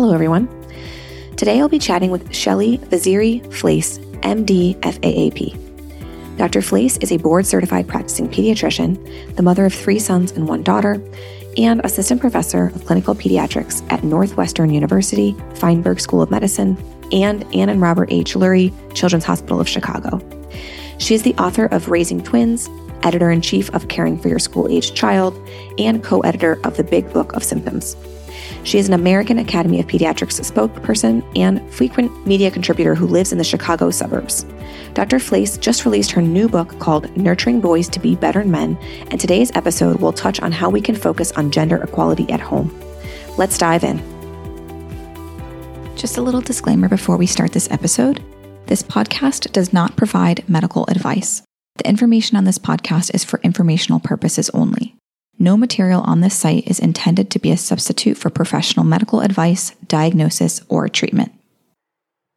Hello, everyone. Today I'll be chatting with Shelly Vaziri Flais, MD, FAAP. Dr. Flais is a board certified practicing pediatrician, the mother of three sons and one daughter, and assistant professor of clinical pediatrics at Northwestern University, Feinberg School of Medicine, and Ann and Robert H. Lurie Children's Hospital of Chicago. She is the author of Raising Twins, editor in chief of Caring for Your School Aged Child, and co editor of The Big Book of Symptoms. She is an American Academy of Pediatrics spokesperson and frequent media contributor who lives in the Chicago suburbs. Dr. Flais just released her new book called Nurturing Boys to Be Better Men, and today's episode will touch on how we can focus on gender equality at home. Let's dive in. Just a little disclaimer before we start this episode this podcast does not provide medical advice. The information on this podcast is for informational purposes only. No material on this site is intended to be a substitute for professional medical advice, diagnosis, or treatment.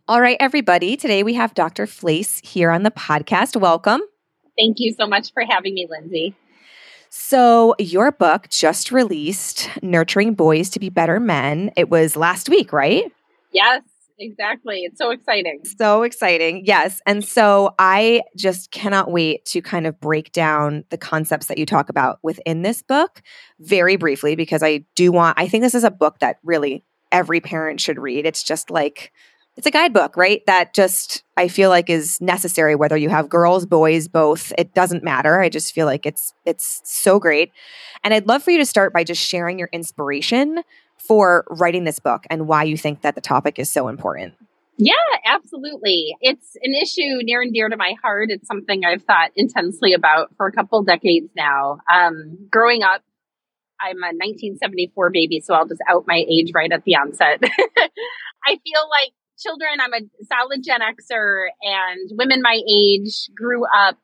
All right, everybody. Today we have Dr. Flais here on the podcast. Welcome. Thank you so much for having me, Lynzy. So, your book just released, Nurturing Boys to Be Better Men. It was last week, right? Yes exactly. It's so exciting. So exciting. Yes. And so I just cannot wait to kind of break down the concepts that you talk about within this book very briefly because I do want, I think this is a book that really every parent should read. It's just like, it's a guidebook, right? That just I feel like is necessary whether you have girls, boys, both. It doesn't matter. I just feel like it's it's so great. And I'd love for you to start by just sharing your inspiration for writing this book and why you think that the topic is so important. Yeah, absolutely. It's an issue near and dear to my heart. It's something I've thought intensely about for a couple decades now. Um, growing up, I'm a 1974 baby, so I'll just out my age right at the onset. I feel like children, I'm a solid Gen Xer, and women my age grew up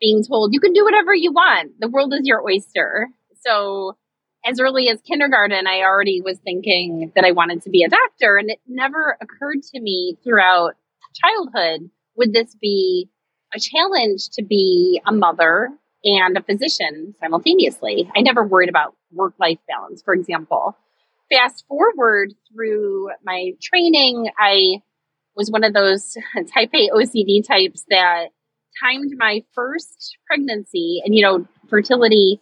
being told, you can do whatever you want. The world is your oyster. So as early as kindergarten, I already was thinking that I wanted to be a doctor. And it never occurred to me throughout childhood would this be a challenge to be a mother and a physician simultaneously. I never worried about work life balance, for example. Fast forward through my training, I was one of those type A OCD types that timed my first pregnancy and, you know, fertility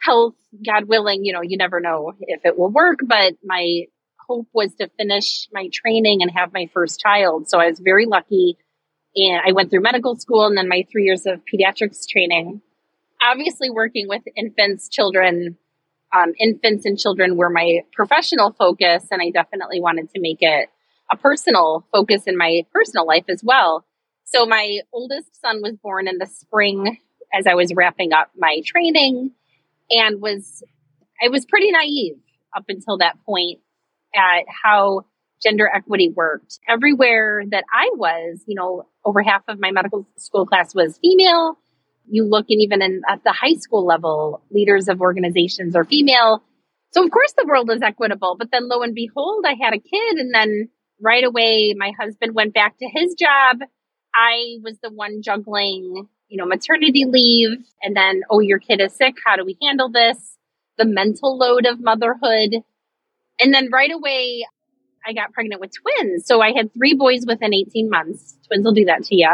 health, God willing, you know, you never know if it will work, but my hope was to finish my training and have my first child. So I was very lucky. And I went through medical school and then my three years of pediatrics training. Obviously, working with infants, children, um, infants and children were my professional focus. And I definitely wanted to make it a personal focus in my personal life as well. So my oldest son was born in the spring as I was wrapping up my training and was I was pretty naive up until that point at how gender equity worked. Everywhere that I was, you know, over half of my medical school class was female. You look and even in, at the high school level, leaders of organizations are female. So of course the world is equitable, but then lo and behold, I had a kid and then right away my husband went back to his job. I was the one juggling you know, maternity leave and then, oh, your kid is sick. How do we handle this? The mental load of motherhood. And then right away, I got pregnant with twins. So I had three boys within 18 months. Twins will do that to you,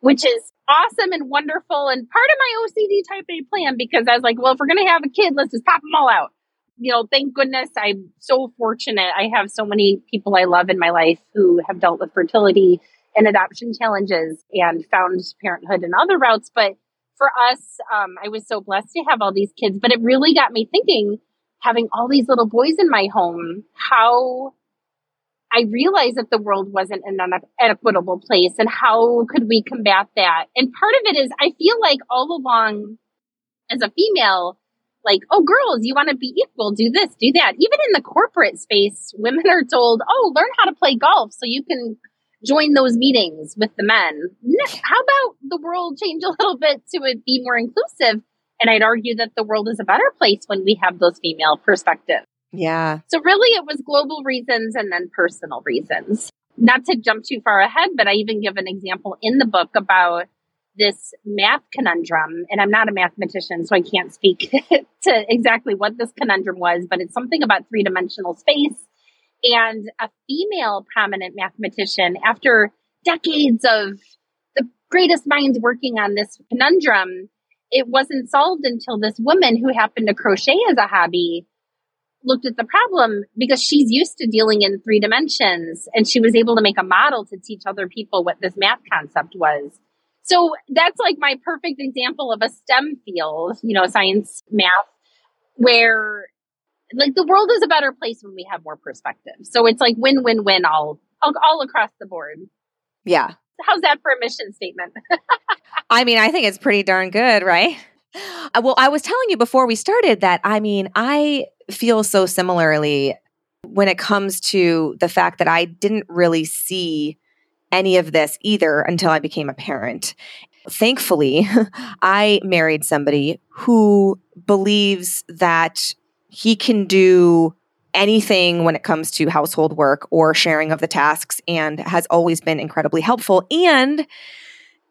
which is awesome and wonderful and part of my OCD type A plan because I was like, well, if we're going to have a kid, let's just pop them all out. You know, thank goodness I'm so fortunate. I have so many people I love in my life who have dealt with fertility and adoption challenges and found parenthood and other routes. But for us, um, I was so blessed to have all these kids, but it really got me thinking, having all these little boys in my home, how I realized that the world wasn't an equitable place and how could we combat that? And part of it is I feel like all along as a female, like, oh, girls, you want to be equal, do this, do that. Even in the corporate space, women are told, oh, learn how to play golf so you can join those meetings with the men. How about the world change a little bit to be more inclusive? And I'd argue that the world is a better place when we have those female perspectives. Yeah. So really it was global reasons and then personal reasons. Not to jump too far ahead, but I even give an example in the book about this math conundrum. And I'm not a mathematician, so I can't speak to exactly what this conundrum was, but it's something about three dimensional space And a female prominent mathematician, after decades of the greatest minds working on this conundrum, it wasn't solved until this woman who happened to crochet as a hobby looked at the problem because she's used to dealing in three dimensions and she was able to make a model to teach other people what this math concept was. So that's like my perfect example of a STEM field, you know, science, math, where like the world is a better place when we have more perspective. So it's like win, win, win all, all, all across the board. Yeah. How's that for a mission statement? I mean, I think it's pretty darn good, right? Uh, well, I was telling you before we started that I mean, I feel so similarly when it comes to the fact that I didn't really see any of this either until I became a parent. Thankfully, I married somebody who believes that he can do anything when it comes to household work or sharing of the tasks and has always been incredibly helpful. And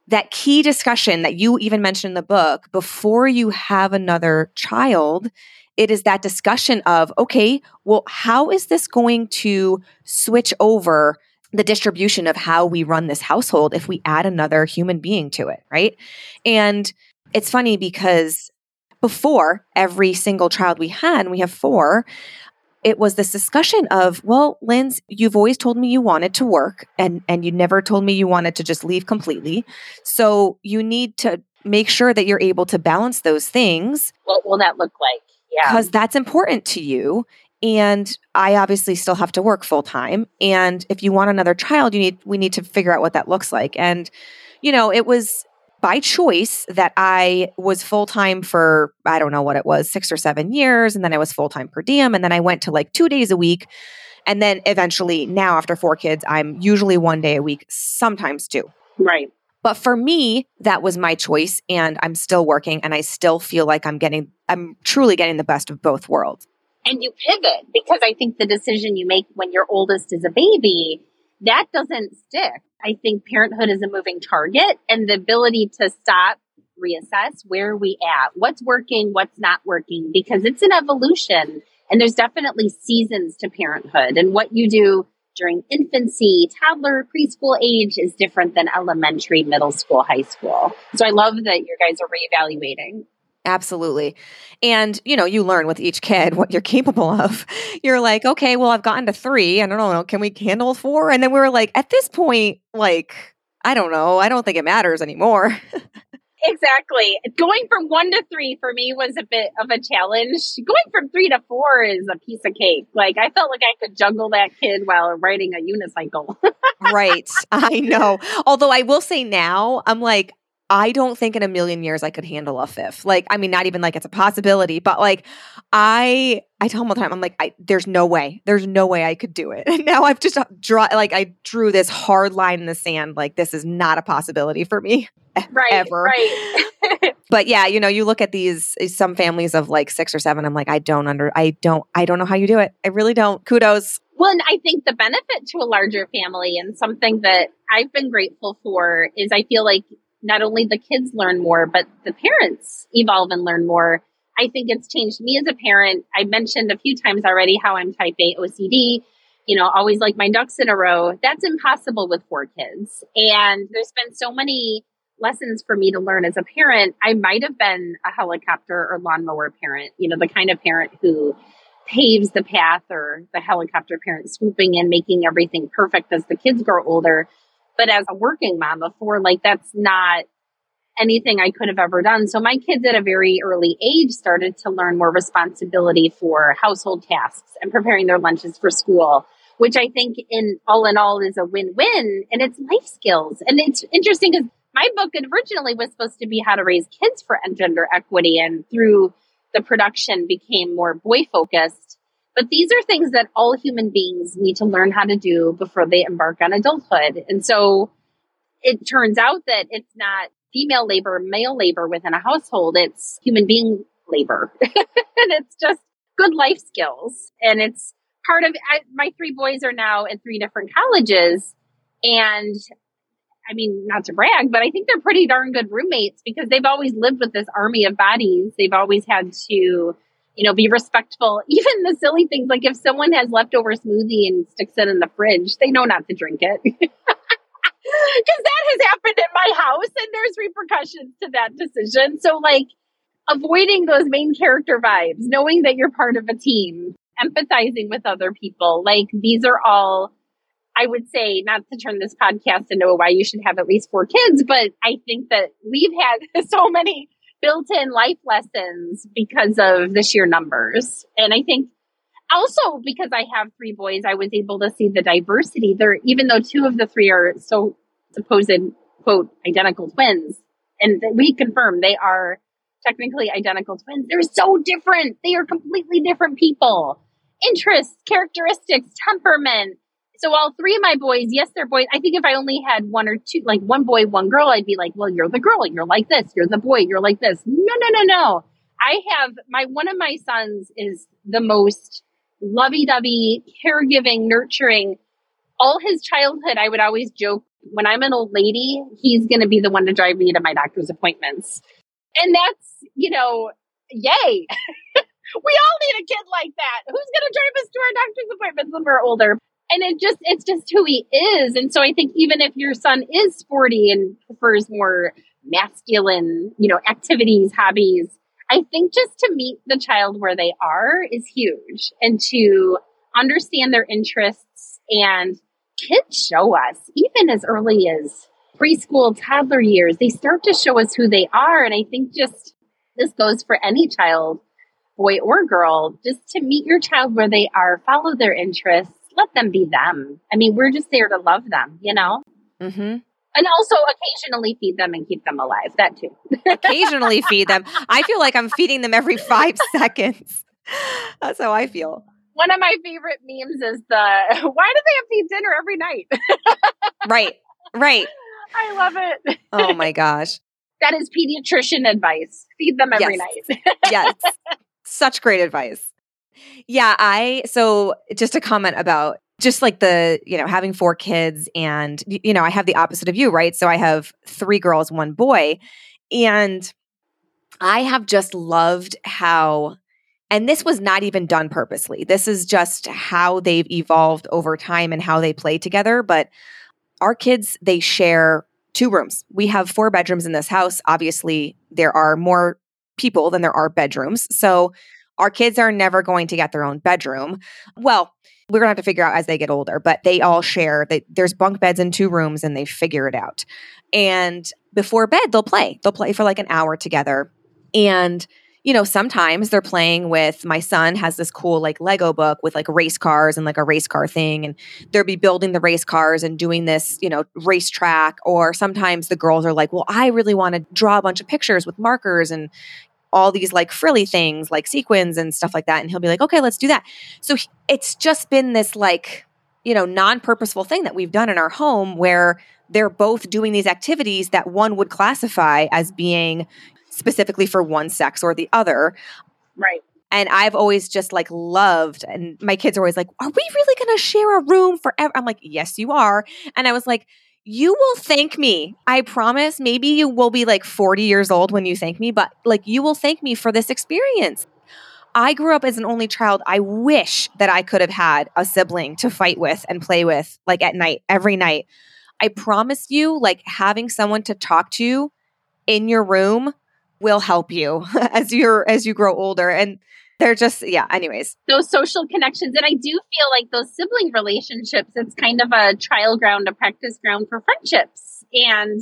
that key discussion that you even mentioned in the book before you have another child it is that discussion of okay well how is this going to switch over the distribution of how we run this household if we add another human being to it right and it's funny because before every single child we had and we have four it was this discussion of, well, Linz, you've always told me you wanted to work and and you never told me you wanted to just leave completely. So you need to make sure that you're able to balance those things. What will that look like? Yeah. Because that's important to you. And I obviously still have to work full time. And if you want another child, you need we need to figure out what that looks like. And, you know, it was by choice that I was full time for, I don't know what it was, six or seven years. And then I was full time per diem. And then I went to like two days a week. And then eventually, now after four kids, I'm usually one day a week, sometimes two. Right. But for me, that was my choice. And I'm still working and I still feel like I'm getting, I'm truly getting the best of both worlds. And you pivot because I think the decision you make when your oldest is a baby, that doesn't stick. I think parenthood is a moving target and the ability to stop, reassess where we at, what's working, what's not working, because it's an evolution and there's definitely seasons to parenthood and what you do during infancy, toddler, preschool age is different than elementary, middle school, high school. So I love that you guys are reevaluating. Absolutely. And, you know, you learn with each kid what you're capable of. You're like, okay, well, I've gotten to three. I don't know. Can we handle four? And then we were like, at this point, like, I don't know. I don't think it matters anymore. exactly. Going from one to three for me was a bit of a challenge. Going from three to four is a piece of cake. Like, I felt like I could juggle that kid while riding a unicycle. right. I know. Although I will say now, I'm like, I don't think in a million years I could handle a fifth. Like, I mean, not even like it's a possibility, but like, I I tell them all the time, I'm like, I, there's no way, there's no way I could do it. And now I've just uh, draw like I drew this hard line in the sand. Like, this is not a possibility for me, right? Ever. Right. but yeah, you know, you look at these eh, some families of like six or seven. I'm like, I don't under, I don't, I don't know how you do it. I really don't. Kudos. Well, and I think the benefit to a larger family and something that I've been grateful for is I feel like not only the kids learn more, but the parents evolve and learn more. I think it's changed me as a parent. I mentioned a few times already how I'm type A OCD, you know, always like my ducks in a row. That's impossible with four kids. And there's been so many lessons for me to learn as a parent. I might have been a helicopter or lawnmower parent, you know, the kind of parent who paves the path or the helicopter parent swooping in, making everything perfect as the kids grow older. But as a working mom before, like that's not anything I could have ever done. So my kids at a very early age started to learn more responsibility for household tasks and preparing their lunches for school, which I think in all in all is a win-win and it's life skills. And it's interesting because my book originally was supposed to be how to raise kids for gender equity and through the production became more boy focused. But these are things that all human beings need to learn how to do before they embark on adulthood. And so it turns out that it's not female labor, male labor within a household. It's human being labor. and it's just good life skills. And it's part of I, my three boys are now at three different colleges. And I mean, not to brag, but I think they're pretty darn good roommates because they've always lived with this army of bodies. They've always had to you know, be respectful. Even the silly things like if someone has leftover smoothie and sticks it in the fridge, they know not to drink it. Because that has happened in my house and there's repercussions to that decision. So, like, avoiding those main character vibes, knowing that you're part of a team, empathizing with other people, like, these are all. I would say not to turn this podcast into why you should have at least four kids, but I think that we've had so many built in life lessons because of the sheer numbers. And I think also because I have three boys, I was able to see the diversity there, even though two of the three are so supposed quote identical twins. And we confirm they are technically identical twins. They're so different. They are completely different people. Interests, characteristics, temperament, so all three of my boys, yes, they're boys. I think if I only had one or two, like one boy, one girl, I'd be like, well, you're the girl. You're like this. You're the boy. You're like this. No, no, no, no. I have my, one of my sons is the most lovey dovey, caregiving, nurturing. All his childhood, I would always joke when I'm an old lady, he's going to be the one to drive me to my doctor's appointments. And that's, you know, yay. we all need a kid like that. Who's going to drive us to our doctor's appointments when we're older? And it just it's just who he is. And so i think even if your son is sporty and prefers more masculine you know activities hobbies i think just to meet the child where they are is huge. And to understand their interests and kids show us even as early as preschool toddler years they start to show us who they are. And i think just this goes for any child boy or girl just to meet your child where they are follow their interests let them be them. I mean, we're just there to love them, you know? Mm-hmm. And also occasionally feed them and keep them alive. That too. occasionally feed them. I feel like I'm feeding them every five seconds. That's how I feel. One of my favorite memes is the why do they have to eat dinner every night? right, right. I love it. Oh my gosh. That is pediatrician advice. Feed them every yes. night. yes. Such great advice. Yeah, I so just a comment about just like the, you know, having four kids and you know, I have the opposite of you, right? So I have three girls, one boy, and I have just loved how and this was not even done purposely. This is just how they've evolved over time and how they play together, but our kids they share two rooms. We have four bedrooms in this house. Obviously, there are more people than there are bedrooms. So our kids are never going to get their own bedroom. Well, we're going to have to figure out as they get older, but they all share. They, there's bunk beds in two rooms and they figure it out. And before bed, they'll play. They'll play for like an hour together. And you know, sometimes they're playing with my son has this cool like Lego book with like race cars and like a race car thing. And they'll be building the race cars and doing this, you know, racetrack. Or sometimes the girls are like, well, I really want to draw a bunch of pictures with markers and, all these like frilly things like sequins and stuff like that. And he'll be like, okay, let's do that. So it's just been this like, you know, non purposeful thing that we've done in our home where they're both doing these activities that one would classify as being specifically for one sex or the other. Right. And I've always just like loved, and my kids are always like, Are we really going to share a room forever? I'm like, Yes, you are. And I was like, you will thank me. I promise. Maybe you will be like 40 years old when you thank me, but like you will thank me for this experience. I grew up as an only child. I wish that I could have had a sibling to fight with and play with like at night, every night. I promise you, like having someone to talk to in your room will help you as you're as you grow older. And they're just yeah anyways. Those social connections and i do feel like those sibling relationships it's kind of a trial ground a practice ground for friendships and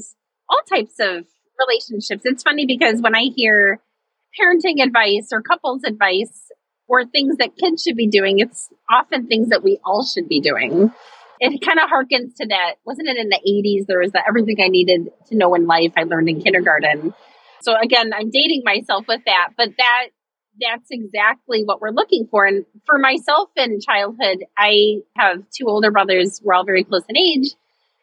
all types of relationships. It's funny because when i hear parenting advice or couples advice or things that kids should be doing it's often things that we all should be doing. It kind of harkens to that. Wasn't it in the 80s there was that everything i needed to know in life i learned in kindergarten. So again i'm dating myself with that but that that's exactly what we're looking for. And for myself in childhood, I have two older brothers. We're all very close in age.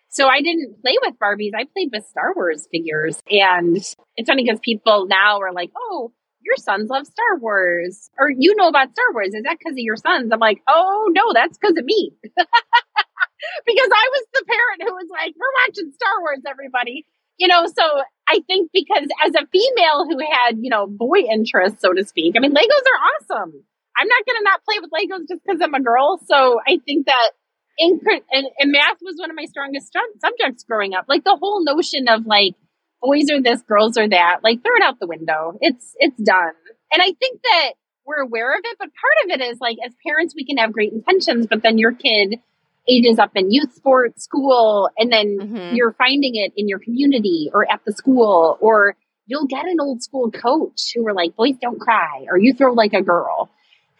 So I didn't play with Barbies. I played with Star Wars figures. And it's funny because people now are like, oh, your sons love Star Wars. Or you know about Star Wars. Is that because of your sons? I'm like, oh, no, that's because of me. because I was the parent who was like, we're watching Star Wars, everybody. You know, so I think because as a female who had, you know, boy interests, so to speak, I mean, Legos are awesome. I'm not going to not play with Legos just because I'm a girl. So I think that in, and, and math was one of my strongest subjects growing up. Like the whole notion of like, boys are this, girls are that, like throw it out the window. It's, it's done. And I think that we're aware of it, but part of it is like as parents, we can have great intentions, but then your kid ages up in youth sports, school, and then mm-hmm. you're finding it in your community or at the school, or you'll get an old school coach who are like, boys don't cry, or you throw like a girl.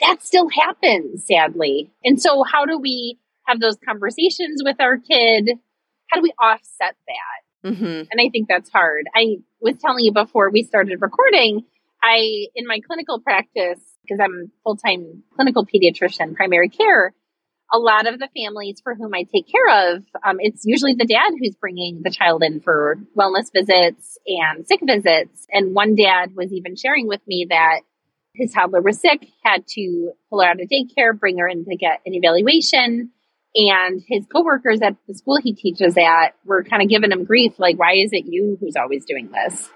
That still happens, sadly. And so, how do we have those conversations with our kid? How do we offset that? Mm-hmm. And I think that's hard. I was telling you before we started recording, I, in my clinical practice, because I'm full time clinical pediatrician, primary care, a lot of the families for whom I take care of, um, it's usually the dad who's bringing the child in for wellness visits and sick visits. And one dad was even sharing with me that his toddler was sick, had to pull her out of daycare, bring her in to get an evaluation. And his coworkers at the school he teaches at were kind of giving him grief, like, why is it you who's always doing this?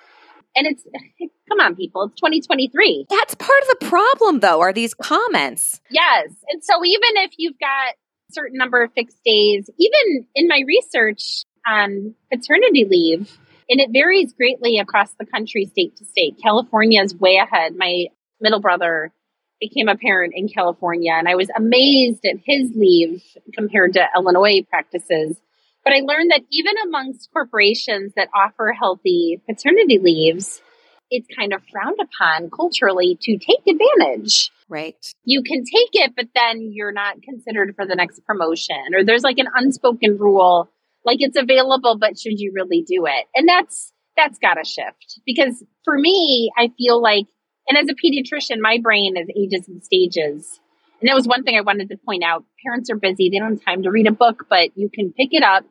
And it's, come on, people, it's 2023. That's part of the problem, though, are these comments. Yes. And so even if you've got a certain number of fixed days, even in my research on paternity leave, and it varies greatly across the country, state to state. California is way ahead. My middle brother became a parent in California, and I was amazed at his leave compared to Illinois practices. But I learned that even amongst corporations that offer healthy paternity leaves, it's kind of frowned upon culturally to take advantage. Right. You can take it, but then you're not considered for the next promotion, or there's like an unspoken rule, like it's available, but should you really do it? And that's that's got to shift because for me, I feel like, and as a pediatrician, my brain is ages and stages. And that was one thing I wanted to point out. Parents are busy; they don't have time to read a book, but you can pick it up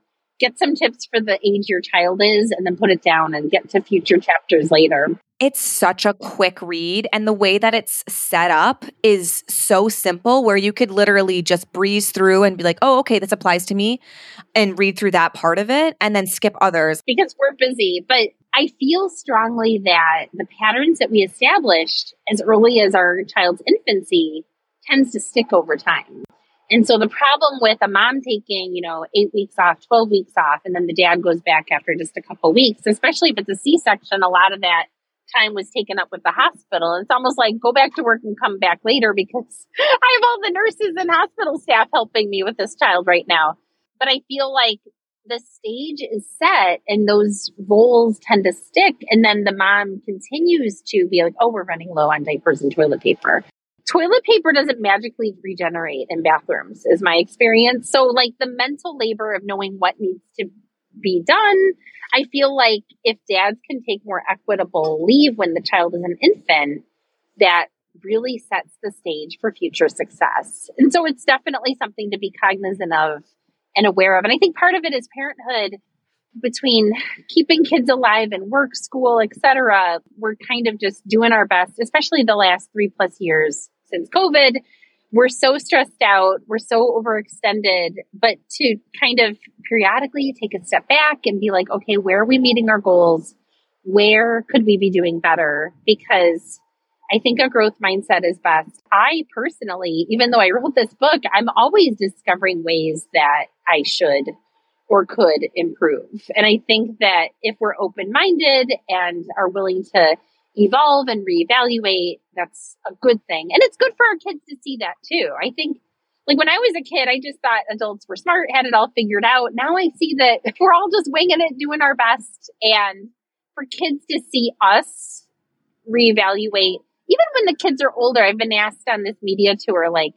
get some tips for the age your child is and then put it down and get to future chapters later. It's such a quick read, and the way that it's set up is so simple where you could literally just breeze through and be like, oh, okay, this applies to me, and read through that part of it and then skip others. Because we're busy. But I feel strongly that the patterns that we established as early as our child's infancy tends to stick over time. And so the problem with a mom taking, you know, eight weeks off, 12 weeks off, and then the dad goes back after just a couple weeks, especially if it's a C section, a lot of that time was taken up with the hospital. It's almost like go back to work and come back later because I have all the nurses and hospital staff helping me with this child right now. But I feel like the stage is set and those roles tend to stick. And then the mom continues to be like, oh, we're running low on diapers and toilet paper toilet paper doesn't magically regenerate in bathrooms is my experience. So like the mental labor of knowing what needs to be done i feel like if dads can take more equitable leave when the child is an infant that really sets the stage for future success. And so it's definitely something to be cognizant of and aware of. And i think part of it is parenthood between keeping kids alive and work school etc we're kind of just doing our best especially the last three plus years since COVID. We're so stressed out, we're so overextended, but to kind of periodically take a step back and be like, okay, where are we meeting our goals? Where could we be doing better? Because I think a growth mindset is best. I personally, even though I wrote this book, I'm always discovering ways that I should or could improve. And I think that if we're open minded and are willing to evolve and reevaluate, that's a good thing. And it's good for our kids to see that too. I think like when I was a kid, I just thought adults were smart, had it all figured out. Now I see that we're all just winging it, doing our best. And for kids to see us reevaluate, even when the kids are older, I've been asked on this media tour, like,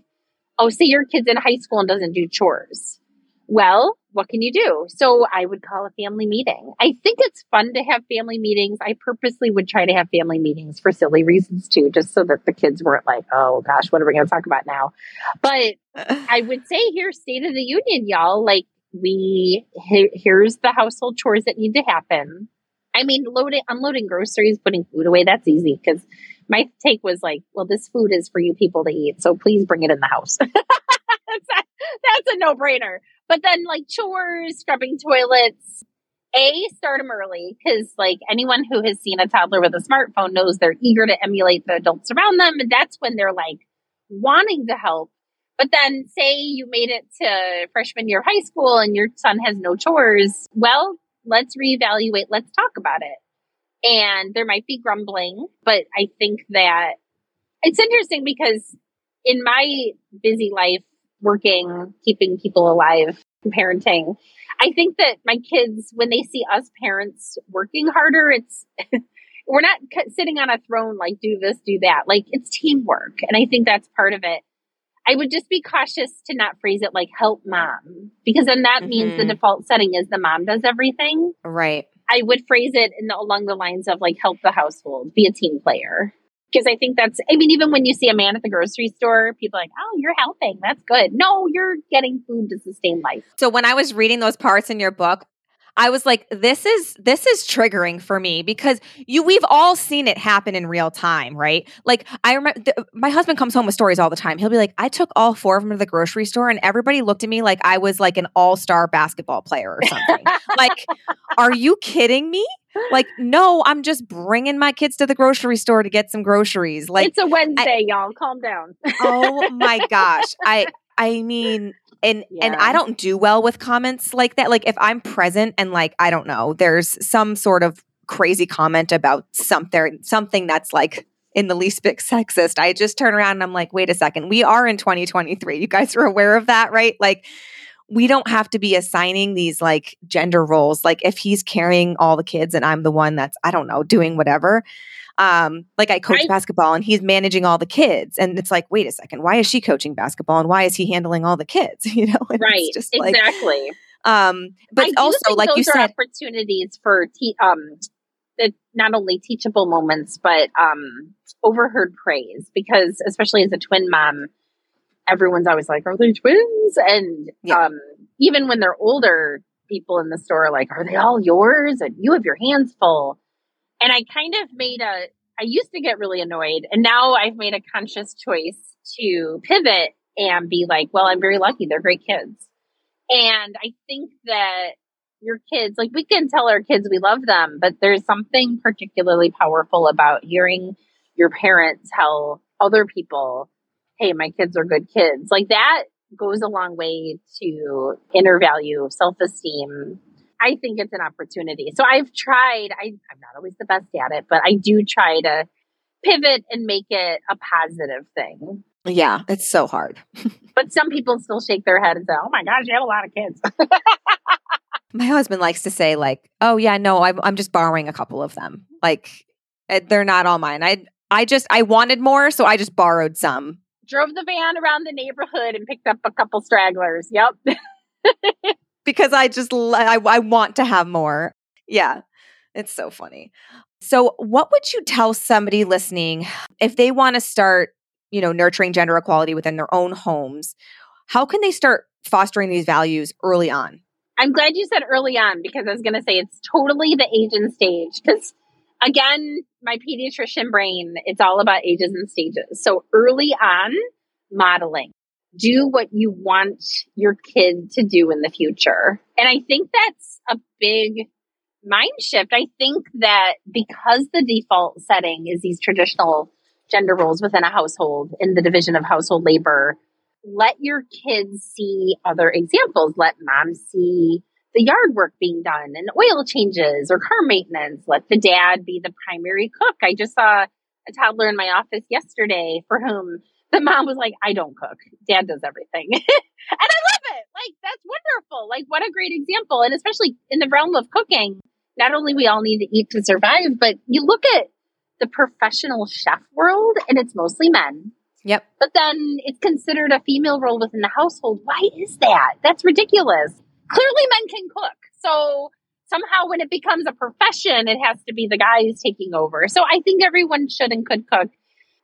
oh, say your kid's in high school and doesn't do chores. Well, what can you do? So I would call a family meeting. I think it's fun to have family meetings. I purposely would try to have family meetings for silly reasons too, just so that the kids weren't like, oh gosh, what are we going to talk about now? But I would say here, State of the Union, y'all, like we, here's the household chores that need to happen. I mean, loading, unloading groceries, putting food away, that's easy because my take was like, well, this food is for you people to eat. So please bring it in the house. that's, a, no brainer. But then like chores, scrubbing toilets, A, start them early because, like, anyone who has seen a toddler with a smartphone knows they're eager to emulate the adults around them. And that's when they're like wanting to help. But then, say you made it to freshman year of high school and your son has no chores. Well, let's reevaluate. Let's talk about it. And there might be grumbling, but I think that it's interesting because in my busy life, working, keeping people alive, parenting, I think that my kids, when they see us parents working harder, it's, we're not sitting on a throne like do this, do that. Like it's teamwork. And I think that's part of it. I would just be cautious to not phrase it like help mom, because then that mm-hmm. means the default setting is the mom does everything. Right. I would phrase it in the, along the lines of like help the household, be a team player. Because I think that's, I mean, even when you see a man at the grocery store, people are like, oh, you're helping. That's good. No, you're getting food to sustain life. So when I was reading those parts in your book, I was like, this is this is triggering for me because you we've all seen it happen in real time, right? Like I remember th- my husband comes home with stories all the time. He'll be like, I took all four of them to the grocery store, and everybody looked at me like I was like an all star basketball player or something. like, are you kidding me? Like, no, I'm just bringing my kids to the grocery store to get some groceries. Like, it's a Wednesday, I, y'all. Calm down. oh my gosh, I I mean and yeah. and I don't do well with comments like that. Like if I'm present and like I don't know, there's some sort of crazy comment about something something that's like in the least bit sexist, I just turn around and I'm like, wait a second, we are in 2023. You guys are aware of that, right? Like we don't have to be assigning these like gender roles. Like if he's carrying all the kids and I'm the one that's, I don't know, doing whatever um, like I coach right. basketball and he's managing all the kids. And it's like, wait a second, why is she coaching basketball and why is he handling all the kids? You know, and right? just exactly. Like, um, but also, like you said, opportunities for te- um, the, not only teachable moments, but um, overheard praise. Because especially as a twin mom, everyone's always like, "Are they twins?" And yeah. um, even when they're older, people in the store are like, "Are they all yours?" And you have your hands full. And I kind of made a, I used to get really annoyed and now I've made a conscious choice to pivot and be like, well, I'm very lucky. They're great kids. And I think that your kids, like we can tell our kids we love them, but there's something particularly powerful about hearing your parents tell other people, hey, my kids are good kids. Like that goes a long way to inner value, self esteem, I think it's an opportunity. So I've tried, I, I'm not always the best at it, but I do try to pivot and make it a positive thing. Yeah, it's so hard. but some people still shake their head and say, oh my gosh, you have a lot of kids. my husband likes to say, like, oh yeah, no, I'm, I'm just borrowing a couple of them. Like, eh, they're not all mine. I, I just, I wanted more, so I just borrowed some. Drove the van around the neighborhood and picked up a couple stragglers. Yep. because I just I, I want to have more. Yeah, it's so funny. So, what would you tell somebody listening if they want to start, you know, nurturing gender equality within their own homes? How can they start fostering these values early on? I'm glad you said early on because I was going to say it's totally the age and stage. Because again, my pediatrician brain, it's all about ages and stages. So early on, modeling do what you want your kid to do in the future. And I think that's a big mind shift. I think that because the default setting is these traditional gender roles within a household in the division of household labor, let your kids see other examples. Let mom see the yard work being done and oil changes or car maintenance. Let the dad be the primary cook. I just saw a toddler in my office yesterday for whom the mom was like, I don't cook. Dad does everything. and I love it. Like, that's wonderful. Like, what a great example. And especially in the realm of cooking, not only we all need to eat to survive, but you look at the professional chef world and it's mostly men. Yep. But then it's considered a female role within the household. Why is that? That's ridiculous. Clearly men can cook. So somehow when it becomes a profession, it has to be the guys taking over. So I think everyone should and could cook.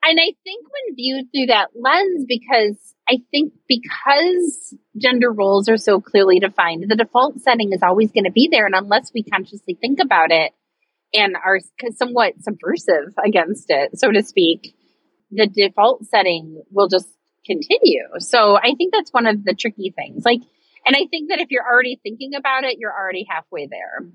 And I think when viewed through that lens, because I think because gender roles are so clearly defined, the default setting is always going to be there. And unless we consciously think about it and are somewhat subversive against it, so to speak, the default setting will just continue. So I think that's one of the tricky things. Like, and I think that if you're already thinking about it, you're already halfway there.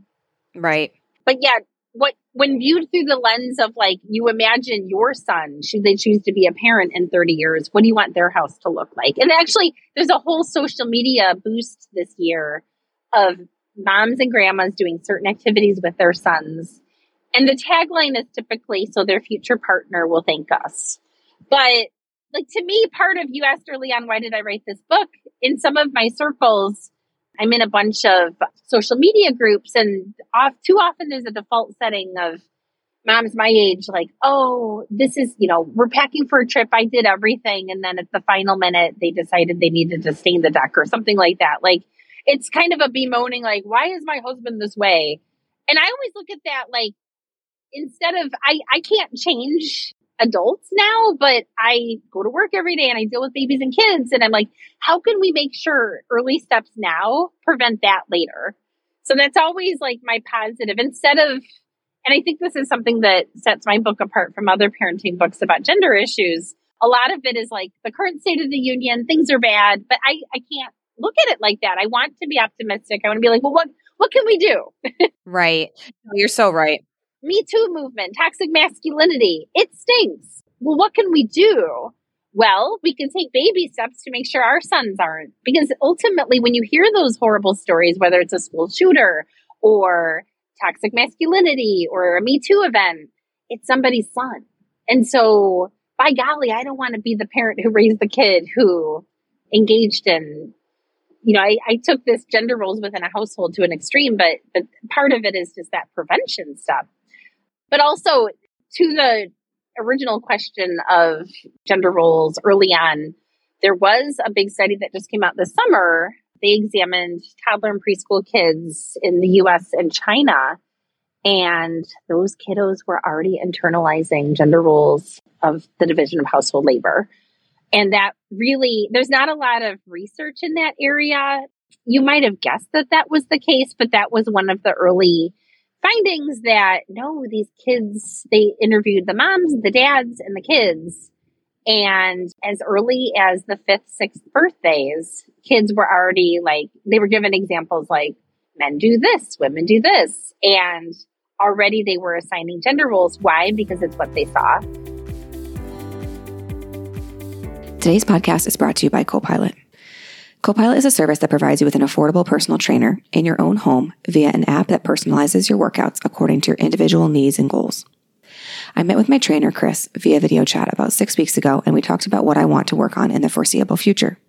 Right. But yeah, what when viewed through the lens of like you imagine your son, should they choose to be a parent in 30 years, what do you want their house to look like? And actually, there's a whole social media boost this year of moms and grandmas doing certain activities with their sons. And the tagline is typically so their future partner will thank us. But like to me, part of you asked early on, why did I write this book? In some of my circles, I'm in a bunch of social media groups, and off, too often there's a default setting of moms my age, like, oh, this is, you know, we're packing for a trip. I did everything. And then at the final minute, they decided they needed to stain the deck or something like that. Like, it's kind of a bemoaning, like, why is my husband this way? And I always look at that like, instead of, I, I can't change adults now, but I go to work every day and I deal with babies and kids. And I'm like, how can we make sure early steps now prevent that later? So that's always like my positive instead of, and I think this is something that sets my book apart from other parenting books about gender issues. A lot of it is like the current state of the union, things are bad, but I, I can't look at it like that. I want to be optimistic. I want to be like, well, what, what can we do? right. You're so right. Me Too movement, toxic masculinity. It stinks. Well, what can we do? Well, we can take baby steps to make sure our sons aren't. Because ultimately, when you hear those horrible stories, whether it's a school shooter or toxic masculinity or a Me Too event, it's somebody's son. And so, by golly, I don't want to be the parent who raised the kid who engaged in, you know, I, I took this gender roles within a household to an extreme, but, but part of it is just that prevention stuff. But also to the original question of gender roles early on, there was a big study that just came out this summer. They examined toddler and preschool kids in the US and China, and those kiddos were already internalizing gender roles of the division of household labor. And that really, there's not a lot of research in that area. You might have guessed that that was the case, but that was one of the early findings that no, these kids, they interviewed the moms, the dads, and the kids. And as early as the fifth, sixth birthdays, kids were already like, they were given examples like men do this, women do this. And already they were assigning gender roles. Why? Because it's what they saw. Today's podcast is brought to you by Copilot. Copilot is a service that provides you with an affordable personal trainer in your own home via an app that personalizes your workouts according to your individual needs and goals. I met with my trainer, Chris, via video chat about six weeks ago, and we talked about what I want to work on in the foreseeable future.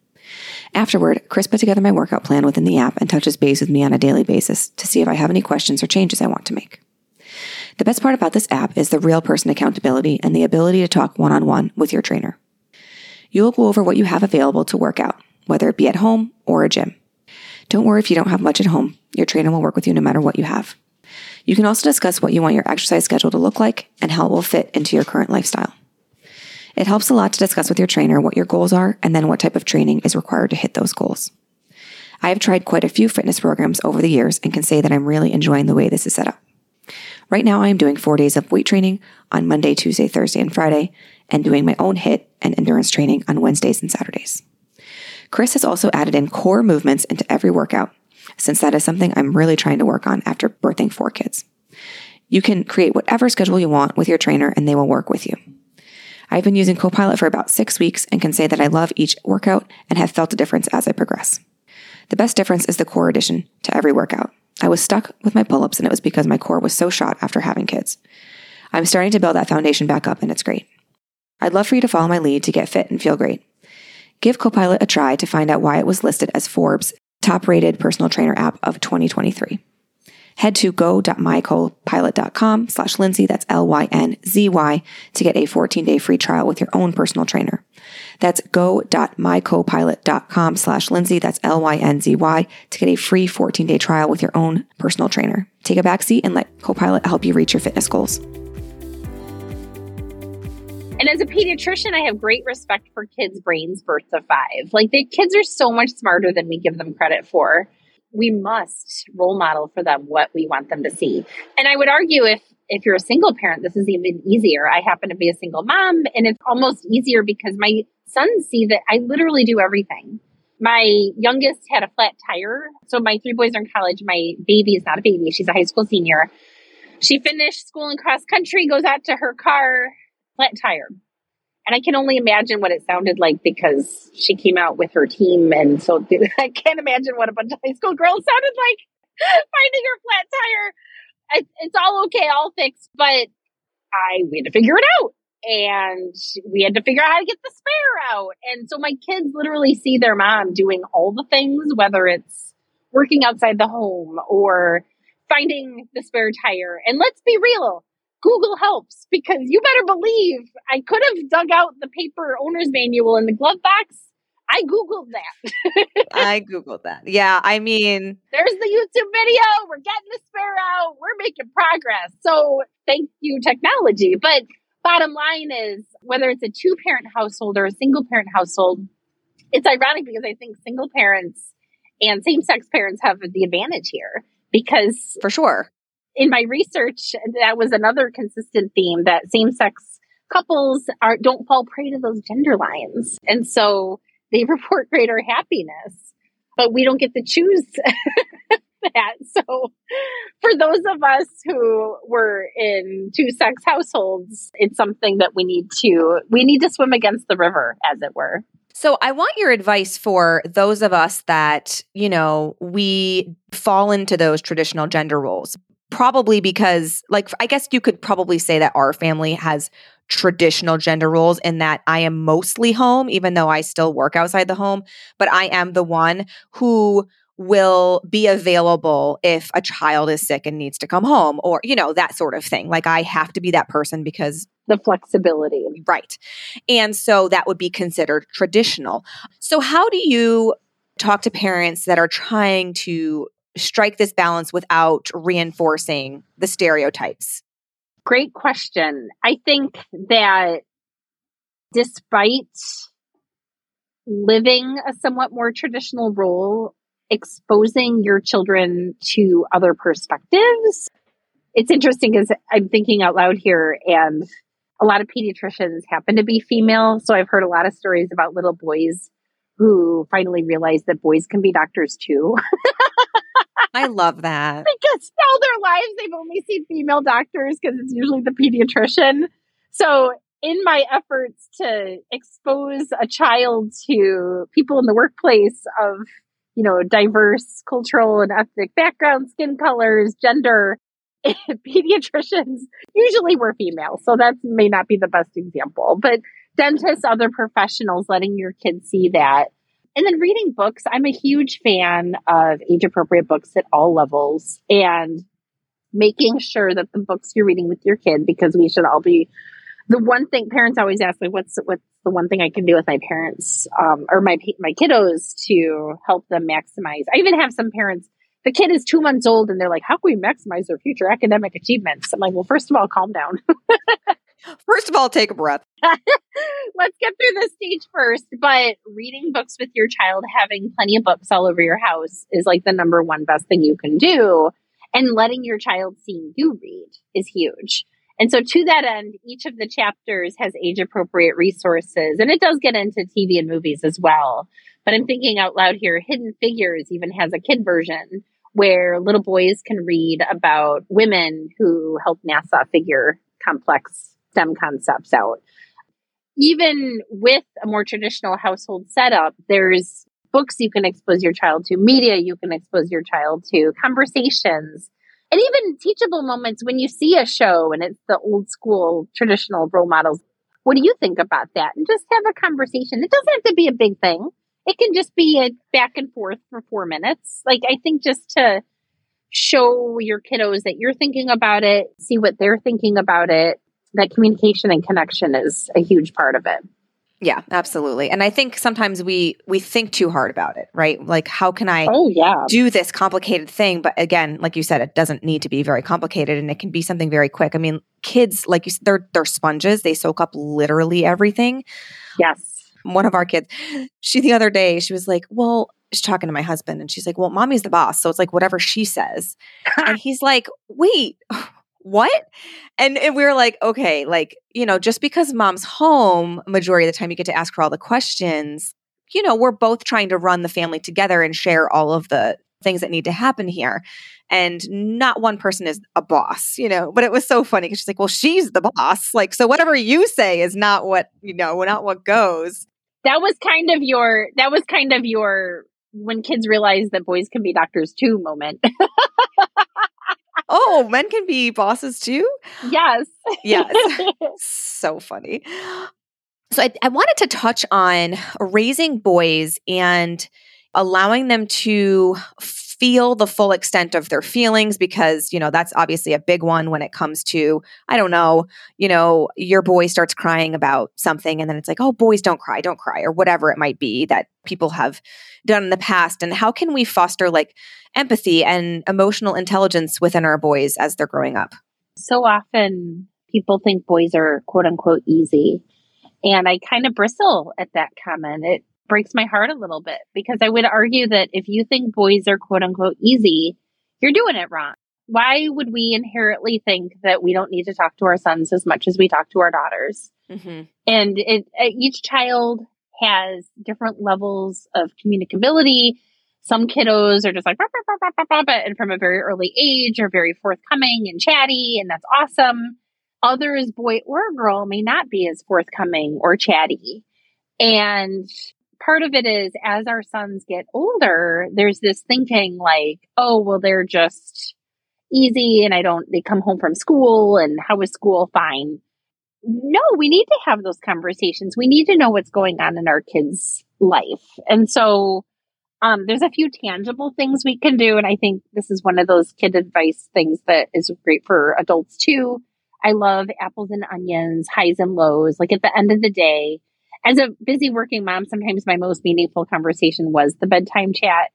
Afterward, Chris put together my workout plan within the app and touches base with me on a daily basis to see if I have any questions or changes I want to make. The best part about this app is the real person accountability and the ability to talk one on one with your trainer. You will go over what you have available to work out, whether it be at home or a gym. Don't worry if you don't have much at home. Your trainer will work with you no matter what you have. You can also discuss what you want your exercise schedule to look like and how it will fit into your current lifestyle. It helps a lot to discuss with your trainer what your goals are and then what type of training is required to hit those goals. I have tried quite a few fitness programs over the years and can say that I'm really enjoying the way this is set up. Right now, I am doing four days of weight training on Monday, Tuesday, Thursday, and Friday, and doing my own HIIT and endurance training on Wednesdays and Saturdays. Chris has also added in core movements into every workout, since that is something I'm really trying to work on after birthing four kids. You can create whatever schedule you want with your trainer and they will work with you. I've been using Copilot for about six weeks and can say that I love each workout and have felt a difference as I progress. The best difference is the core addition to every workout. I was stuck with my pull ups and it was because my core was so shot after having kids. I'm starting to build that foundation back up and it's great. I'd love for you to follow my lead to get fit and feel great. Give Copilot a try to find out why it was listed as Forbes' top rated personal trainer app of 2023. Head to go.mycopilot.com slash Lynzy, that's L-Y-N-Z-Y, to get a 14-day free trial with your own personal trainer. That's go.mycopilot.com slash Lynzy, that's L-Y-N-Z-Y, to get a free 14-day trial with your own personal trainer. Take a backseat and let Copilot help you reach your fitness goals. And as a pediatrician, I have great respect for kids' brains birth to five. Like the kids are so much smarter than we give them credit for. We must role model for them what we want them to see. And I would argue if if you're a single parent, this is even easier. I happen to be a single mom, and it's almost easier because my sons see that I literally do everything. My youngest had a flat tire. So my three boys are in college. My baby is not a baby. She's a high school senior. She finished school in cross country, goes out to her car, flat tire. And I can only imagine what it sounded like because she came out with her team. And so I can't imagine what a bunch of high school girls sounded like finding her flat tire. It's all okay, all fixed, but I we had to figure it out. And we had to figure out how to get the spare out. And so my kids literally see their mom doing all the things, whether it's working outside the home or finding the spare tire. And let's be real, Google helps because you better believe I could have dug out the paper owner's manual in the glove box. I Googled that. I Googled that. Yeah. I mean, there's the YouTube video. We're getting the spare out. We're making progress. So thank you, technology. But bottom line is whether it's a two parent household or a single parent household, it's ironic because I think single parents and same sex parents have the advantage here because for sure in my research that was another consistent theme that same sex couples are don't fall prey to those gender lines. And so they report greater happiness but we don't get to choose that. So for those of us who were in two sex households it's something that we need to we need to swim against the river as it were. So I want your advice for those of us that, you know, we fall into those traditional gender roles. Probably because, like, I guess you could probably say that our family has traditional gender roles in that I am mostly home, even though I still work outside the home, but I am the one who will be available if a child is sick and needs to come home or, you know, that sort of thing. Like, I have to be that person because the flexibility. Right. And so that would be considered traditional. So, how do you talk to parents that are trying to strike this balance without reinforcing the stereotypes? Great question. I think that despite living a somewhat more traditional role, exposing your children to other perspectives. It's interesting because I'm thinking out loud here and a lot of pediatricians happen to be female. So I've heard a lot of stories about little boys who finally realize that boys can be doctors too. I love that. because all their lives they've only seen female doctors because it's usually the pediatrician. So in my efforts to expose a child to people in the workplace of, you know, diverse cultural and ethnic backgrounds, skin colors, gender, pediatricians usually were female, so that may not be the best example, but dentists, other professionals, letting your kids see that. And then reading books. I'm a huge fan of age appropriate books at all levels and making sure that the books you're reading with your kid, because we should all be the one thing parents always ask me, what's, what's the one thing I can do with my parents, um, or my, my kiddos to help them maximize. I even have some parents the kid is two months old and they're like, how can we maximize their future academic achievements? I'm like, well, first of all, calm down. first of all, take a breath. Let's get through this stage first. But reading books with your child, having plenty of books all over your house is like the number one best thing you can do. And letting your child see you read is huge. And so to that end, each of the chapters has age appropriate resources and it does get into TV and movies as well. But I'm thinking out loud here, Hidden Figures even has a kid version where little boys can read about women who help NASA figure complex Concepts out. Even with a more traditional household setup, there's books you can expose your child to, media you can expose your child to, conversations, and even teachable moments when you see a show and it's the old school traditional role models. What do you think about that? And just have a conversation. It doesn't have to be a big thing it can just be a back and forth for four minutes. Like, I think just to show your kiddos that you're thinking about it, see what they're thinking about it, that communication and connection is a huge part of it. Yeah, absolutely. And I think sometimes we we think too hard about it, right? Like how can I oh, yeah. do this complicated thing? But again, like you said, it doesn't need to be very complicated and it can be something very quick. I mean, kids like you said, they're they're sponges. They soak up literally everything. Yes one of our kids, she the other day, she was like, Well, she's talking to my husband and she's like, Well, mommy's the boss. So it's like whatever she says. and he's like, Wait, what? And, and we were like, okay, like, you know, just because mom's home, majority of the time you get to ask her all the questions, you know, we're both trying to run the family together and share all of the things that need to happen here. And not one person is a boss, you know, but it was so funny because she's like, well, she's the boss. Like, so whatever you say is not what, you know, not what goes. That was kind of your, that was kind of your, when kids realize that boys can be doctors too moment. oh, men can be bosses too? Yes. Yes. so funny. So I, I wanted to touch on raising boys and allowing them to feel the full extent of their feelings because you know that's obviously a big one when it comes to i don't know you know your boy starts crying about something and then it's like oh boys don't cry don't cry or whatever it might be that people have done in the past and how can we foster like empathy and emotional intelligence within our boys as they're growing up so often people think boys are quote unquote easy and I kind of bristle at that comment. It breaks my heart a little bit because I would argue that if you think boys are quote unquote easy, you're doing it wrong. Why would we inherently think that we don't need to talk to our sons as much as we talk to our daughters? Mm-hmm. And it, each child has different levels of communicability. Some kiddos are just like, and from a very early age are very forthcoming and chatty, and that's awesome others, boy or girl, may not be as forthcoming or chatty. And part of it is as our sons get older, there's this thinking like, oh, well, they're just easy and I don't, they come home from school and how is school? Fine. No, we need to have those conversations. We need to know what's going on in our kids' life. And so, um, there's a few tangible things we can do. And I think this is one of those kid advice things that is great for adults too. I love apples and onions, highs and lows. Like at the end of the day, as a busy working mom, sometimes my most meaningful conversation was the bedtime chat.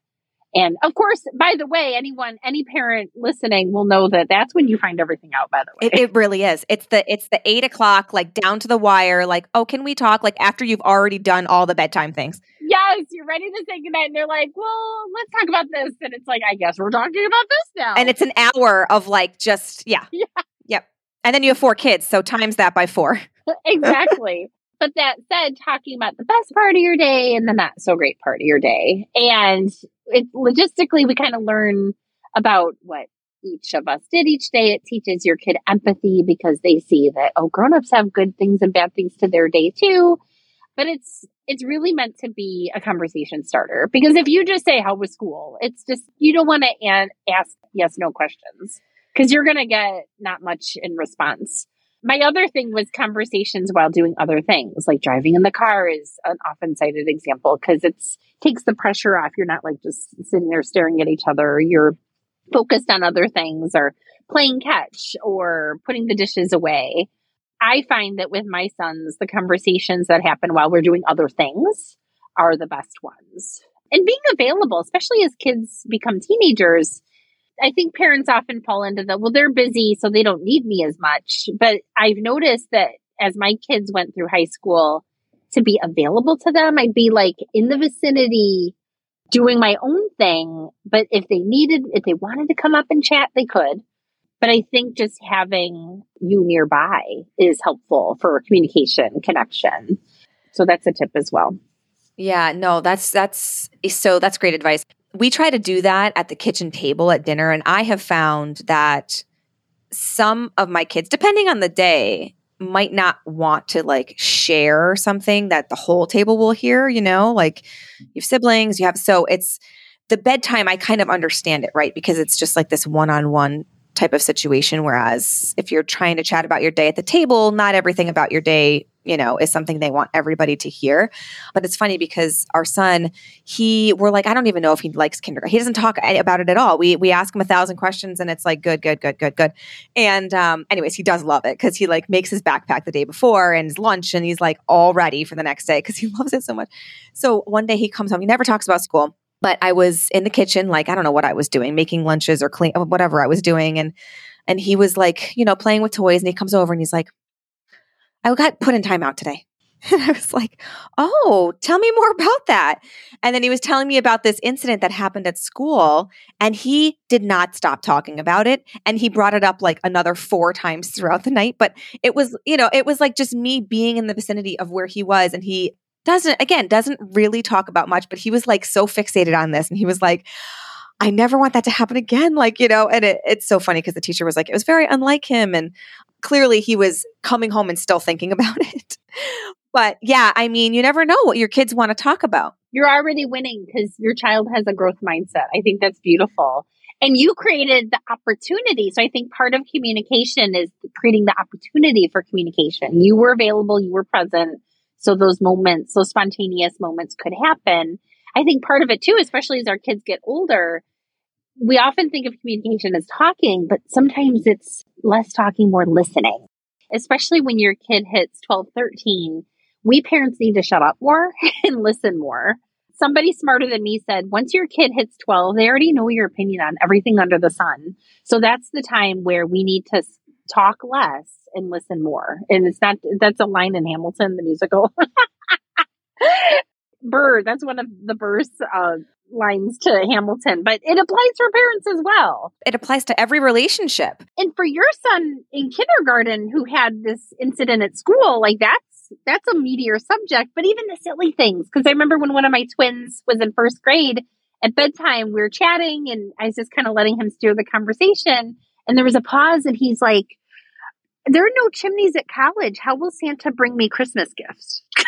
And of course, by the way, anyone, any parent listening will know that that's when you find everything out. By the way, it, it, really is. It's the it's the eight o'clock, like down to the wire. Like, oh, can we talk? Like after you've already done all the bedtime things. Yes, you're ready to say goodnight, and they're like, "Well, let's talk about this." And it's like, I guess we're talking about this now. And it's an hour of like just yeah, yeah. yep. And then you have four kids, so times that by four. exactly. But that said, talking about the best part of your day and the not so great part of your day. And it logistically, we kind of learn about what each of us did each day. It teaches your kid empathy because they see that, oh, grown-ups have good things and bad things to their day too. But it's it's really meant to be a conversation starter because if you just say how was school, it's just you don't want to ask yes no questions because you're going to get not much in response. My other thing was conversations while doing other things, like driving in the car is an often cited example because it's takes the pressure off. You're not like just sitting there staring at each other. You're focused on other things or playing catch or putting the dishes away. I find that with my sons, the conversations that happen while we're doing other things are the best ones. And being available, especially as kids become teenagers, I think parents often fall into the, well, they're busy, so they don't need me as much. But I've noticed that as my kids went through high school, to be available to them, I'd be like in the vicinity doing my own thing. But if they needed, if they wanted to come up and chat, they could. But I think just having you nearby is helpful for communication, connection. So that's a tip as well. Yeah, no, that's that's so that's great advice we try to do that at the kitchen table at dinner. And I have found that some of my kids, depending on the day, might not want to like share something that the whole table will hear, you know, like you have siblings, you have, so it's the bedtime, I kind of understand it, right? Because it's just like this one on one type of situation. Whereas if you're trying to chat about your day at the table, not everything about your day you know, is something they want everybody to hear. But it's funny because our son, he, we're like, I don't even know if he likes kindergarten. He doesn't talk about it at all. We we ask him a thousand questions, and it's like good, good, good, good, good. And um, anyways, he does love it because he like makes his backpack the day before and his lunch, and he's like all ready for the next day because he loves it so much. So one day he comes home. He never talks about school. But I was in the kitchen, like I don't know what I was doing, making lunches or clean whatever I was doing, and and he was like, you know, playing with toys, and he comes over and he's like, I got put in timeout today. And I was like, oh, tell me more about that. And then he was telling me about this incident that happened at school, and he did not stop talking about it. And he brought it up like another four times throughout the night. But it was, you know, it was like just me being in the vicinity of where he was. And he doesn't, again, doesn't really talk about much, but he was like so fixated on this. And he was like, I never want that to happen again. Like, you know, and it, it's so funny because the teacher was like, it was very unlike him. And clearly he was coming home and still thinking about it. but yeah, I mean, you never know what your kids want to talk about. You're already winning because your child has a growth mindset. I think that's beautiful. And you created the opportunity. So I think part of communication is creating the opportunity for communication. You were available, you were present. So those moments, those spontaneous moments could happen. I think part of it too, especially as our kids get older, we often think of communication as talking, but sometimes it's less talking, more listening, especially when your kid hits 12, 13. We parents need to shut up more and listen more. Somebody smarter than me said, once your kid hits 12, they already know your opinion on everything under the sun. So that's the time where we need to talk less and listen more. And it's not, that's a line in Hamilton, the musical. Burr, that's one of the Burr's uh, lines to Hamilton, but it applies for parents as well. It applies to every relationship. And for your son in kindergarten who had this incident at school, like that's that's a meatier subject, but even the silly things. Because I remember when one of my twins was in first grade at bedtime, we were chatting and I was just kind of letting him steer the conversation. And there was a pause and he's like, There are no chimneys at college. How will Santa bring me Christmas gifts? and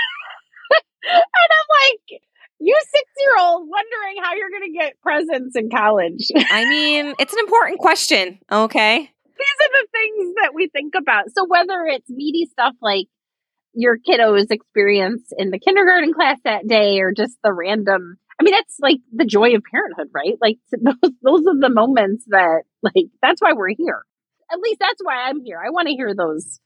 I'm like, you six year old wondering how you're going to get presents in college. I mean, it's an important question. Okay. These are the things that we think about. So whether it's meaty stuff like your kiddo's experience in the kindergarten class that day or just the random I mean, that's like the joy of parenthood, right? Like those, those are the moments that, like, that's why we're here. At least that's why I'm here. I want to hear those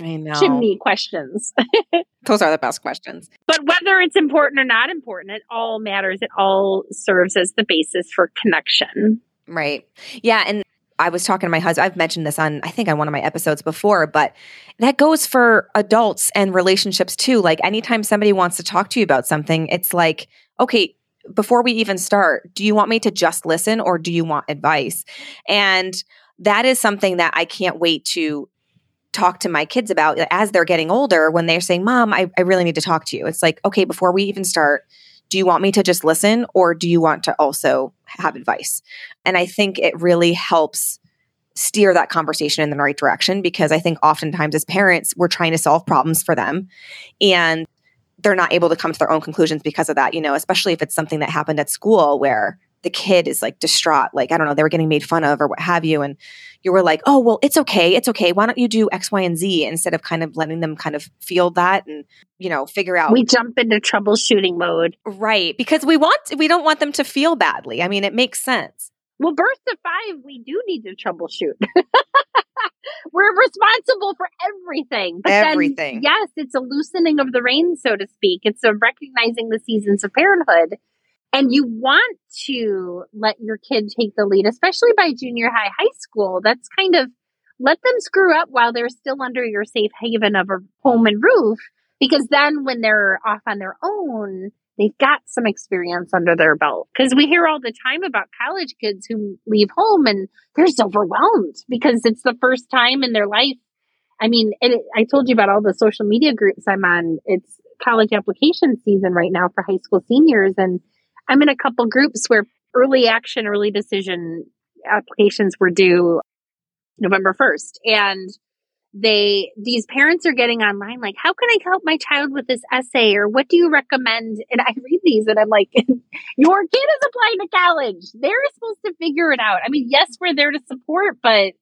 I know. chimney questions. Those are the best questions. But whether it's important or not important, it all matters. It all serves as the basis for connection. Right. Yeah. And I was talking to my husband. I've mentioned this on, I think, on one of my episodes before, but that goes for adults and relationships too. Like anytime somebody wants to talk to you about something, it's like, okay, before we even start, do you want me to just listen or do you want advice? And that is something that I can't wait to talk to my kids about as they're getting older when they're saying, Mom, I, I really need to talk to you. It's like, okay, before we even start, do you want me to just listen or do you want to also have advice? And I think it really helps steer that conversation in the right direction because I think oftentimes as parents, we're trying to solve problems for them and they're not able to come to their own conclusions because of that, you know, especially if it's something that happened at school where the kid is like distraught, like, I don't know, they were getting made fun of or what have you. And you were like, oh, well, it's okay. It's okay. Why don't you do X, Y, and Z instead of kind of letting them kind of feel that and, you know, figure out. We jump into troubleshooting mode. Right. Because we want, we don't want them to feel badly. I mean, it makes sense. Well, birth to five, we do need to troubleshoot. We're responsible for everything. But everything. Then, yes, it's a loosening of the reins, so to speak. It's a recognizing the seasons of parenthood and you want to let your kid take the lead, especially by junior high, high school. That's kind of let them screw up while they're still under your safe haven of a home and roof. Because then when they're off on their own, they've got some experience under their belt. Because we hear all the time about college kids who leave home and they're so overwhelmed because it's the first time in their life. I mean, it, I told you about all the social media groups I'm on. It's college application season right now for high school seniors. And I'm in a couple groups where early action, early decision applications were due November 1st. And they, these parents are getting online, like, how can I help my child with this essay? Or what do you recommend? And I read these and I'm like, your kid is applying to college. They're supposed to figure it out. I mean, yes, we're there to support, but